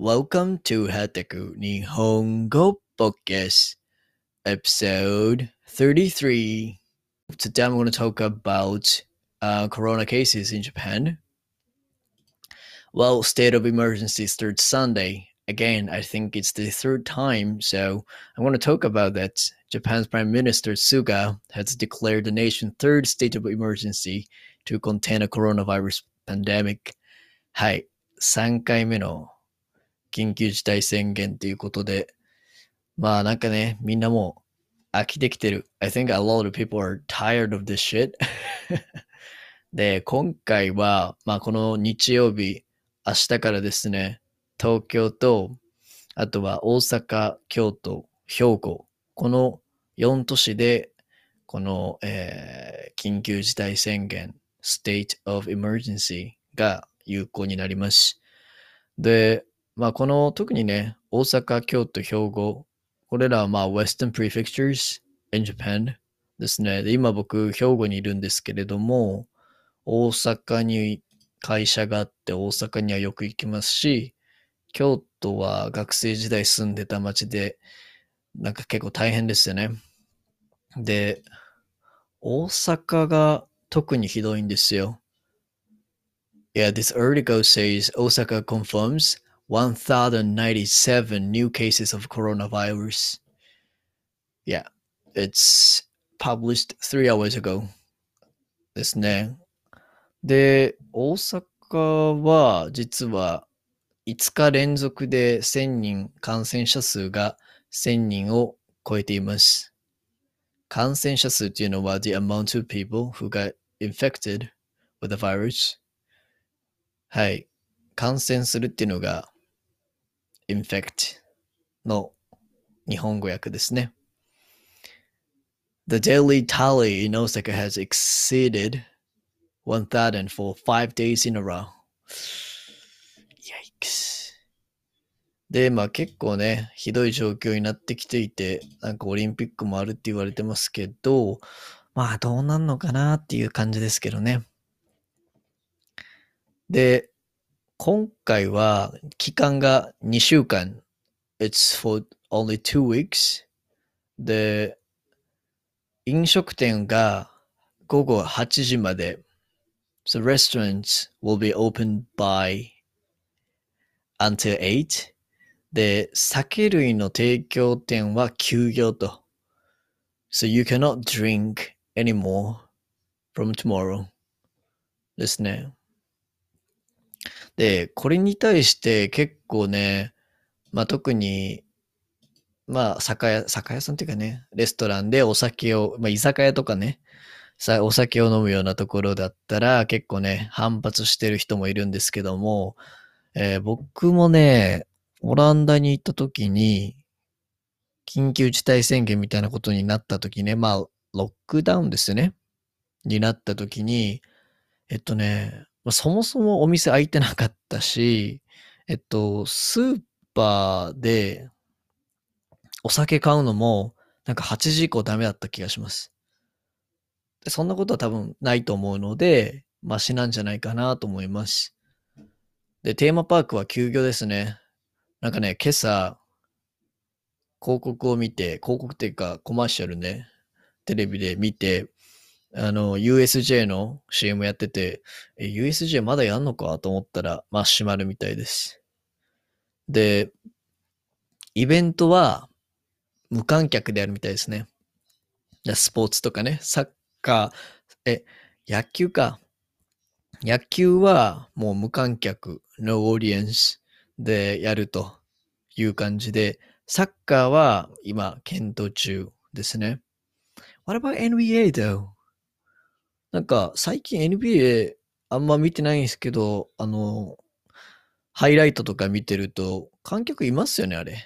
Welcome to Hataku Nihongo Podcast, episode 33. Today I'm going to talk about uh, corona cases in Japan. Well, state of emergency starts Sunday. Again, I think it's the third time, so I want to talk about that. Japan's Prime Minister Suga has declared the nation third state of emergency to contain a coronavirus pandemic. はい、3回目の 緊急事態宣言ということで、まあなんかね、みんなもう飽きてきてる。I think a lot of people are tired of this shit. で、今回は、まあこの日曜日、明日からですね、東京と、あとは大阪、京都、兵庫、この4都市で、この、えー緊急事態宣言、State of Emergency が有効になります。で、まあこの特にね、大阪、京都、兵庫、これらはまあ Western Prefectures in Japan ですね。で、今僕、兵庫にいるんですけれども、大阪に会社があって大阪にはよく行きますし、京都は学生時代住んでた町で、なんか結構大変ですよね。で、大阪が特にひどいんですよ。Yeah, this article says Osaka confirms 1,097 new cases of coronavirus. Yeah, it's published three hours ago. ですね。で、大阪は実は5日連続で1000人感染者数が1000人を超えています。感染者数っていうのは the amount of people who got infected with the virus. はい。感染するっていうのが infect の日本語訳ですね。The daily tally in Osaka has exceeded 1,000 for five days in a row. Yikes. で、まあ結構ね、ひどい状況になってきていて、なんかオリンピックもあるって言われてますけど、まあどうなんのかなっていう感じですけどね。で、今回は期間が2週間。It's for only two weeks. で、飲食店が午後8時まで。So restaurants will be open by until 8. で、酒類の提供店は休業と。So you cannot drink anymore from tomorrow. ですね。で、これに対して結構ね、まあ特に、まあ酒屋、酒屋さんっていうかね、レストランでお酒を、まあ居酒屋とかね、さお酒を飲むようなところだったら結構ね、反発してる人もいるんですけども、えー僕もね、オランダに行った時に、緊急事態宣言みたいなことになった時ね、まあ、ロックダウンですよね。になった時に、えっとね、まあそもそもお店開いてなかったし、えっと、スーパーでお酒買うのも、なんか8時以降ダメだった気がします。でそんなことは多分ないと思うので、マシなんじゃないかなと思います。で、テーマパークは休業ですね。なんかね、今朝、広告を見て、広告っていうかコマーシャルね、テレビで見て、あの、USJ の CM やってて、え、USJ まだやんのか？と思ったら、まあ、閉まるみたいです。で、イベントは無観客でやるみたいですね。スポーツとかね、サッカー、え、野球か。野球はもう無観客、no audience でやるという感じで、サッカーは今検討中ですね。What about NBA though? なんか最近 NBA あんま見てないんですけど、あの、ハイライトとか見てると観客いますよね、あれ。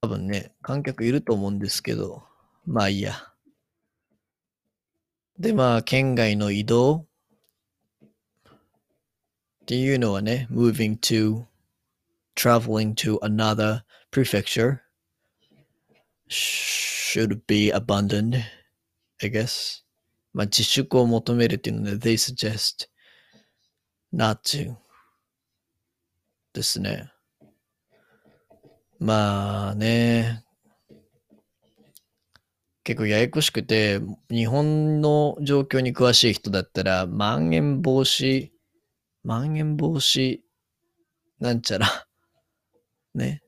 多分ね、観客いると思うんですけど、まあいいや。で、まあ、県外の移動っていうのはね、moving to, traveling to another prefecture should be abandoned, I guess. まあ、自粛を求めるっていうので、they suggest not to. ですね。まあね、結構ややこしくて、日本の状況に詳しい人だったら、まん延防止、まん延防止、なんちゃら、ね。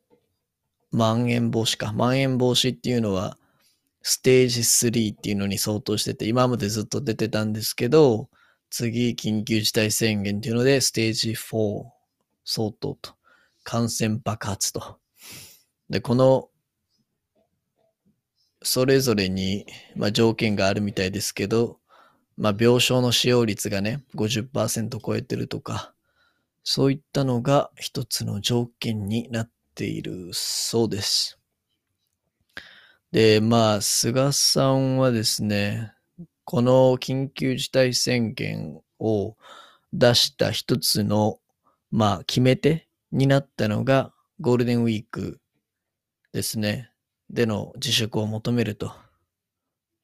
まん延防止か。まん延防止っていうのは、ステージ3っていうのに相当してて、今までずっと出てたんですけど、次、緊急事態宣言っていうので、ステージ4相当と。感染爆発と。で、このそれぞれに、まあ、条件があるみたいですけど、まあ、病床の使用率がね、50%超えてるとか、そういったのが一つの条件になっているそうです。で、まあ、菅さんはですね、この緊急事態宣言を出した一つの、まあ、決め手になったのがゴールデンウィークですね。での自粛を求めると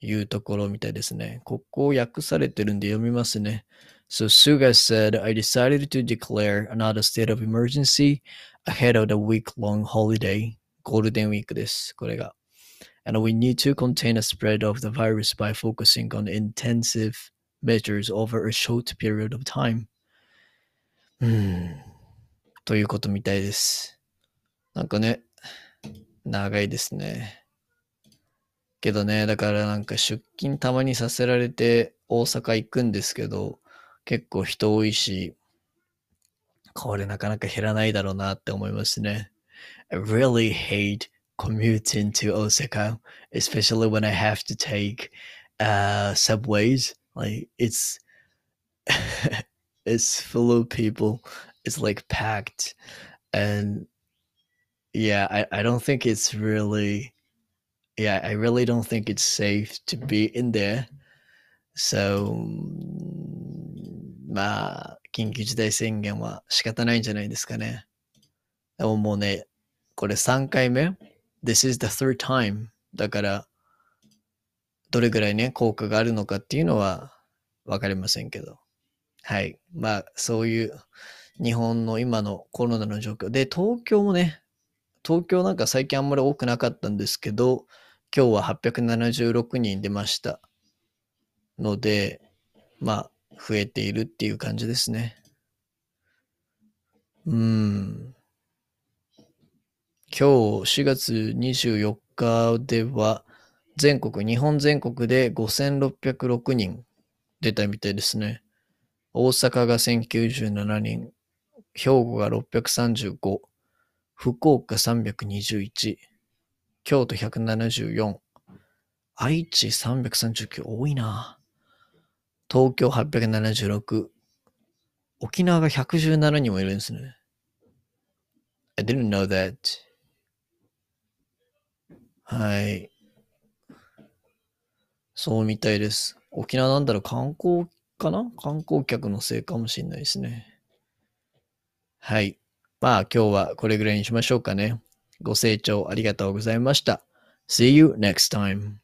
いうところみたいですね。ここを訳されてるんで読みますね。So Suga said, I decided to declare another state of emergency ahead of the week-long holiday. ゴールデンウィークです。これが。And we need to contain the spread of the virus by focusing on intensive measures over a short period of time. うん。ということみたいです。なんかね、長いですね。けどね、だからなんか出勤たまにさせられて大阪行くんですけど、結構人多いし、これなかなか減らないだろうなって思いますね。I really hate commuting to Osaka, especially when I have to take uh, subways. Like it's it's full of people. It's like packed and yeah, I, I don't think it's really, yeah, I really don't think it's safe to be in there. So, まあ、緊急事態宣言は仕方ないんじゃないですかね。でももうね、これ3回目 ?This is the third time. だから、どれぐらいね、効果があるのかっていうのはわかりませんけど。はい。まあ、そういう日本の今のコロナの状況で、東京もね、東京なんか最近あんまり多くなかったんですけど、今日は876人出ました。ので、まあ、増えているっていう感じですね。うん。今日4月24日では、全国、日本全国で5606人出たみたいですね。大阪が1097人、兵庫が635、福岡321、京都174、愛知339多いな。東京876、沖縄が117人もいるんですね。I didn't know that. はい。そうみたいです。沖縄なんだろう、観光かな？観光客のせいかもしれないですね。はい。まあ今日はこれぐらいにしましょうかね。ご清聴ありがとうございました。See you next time.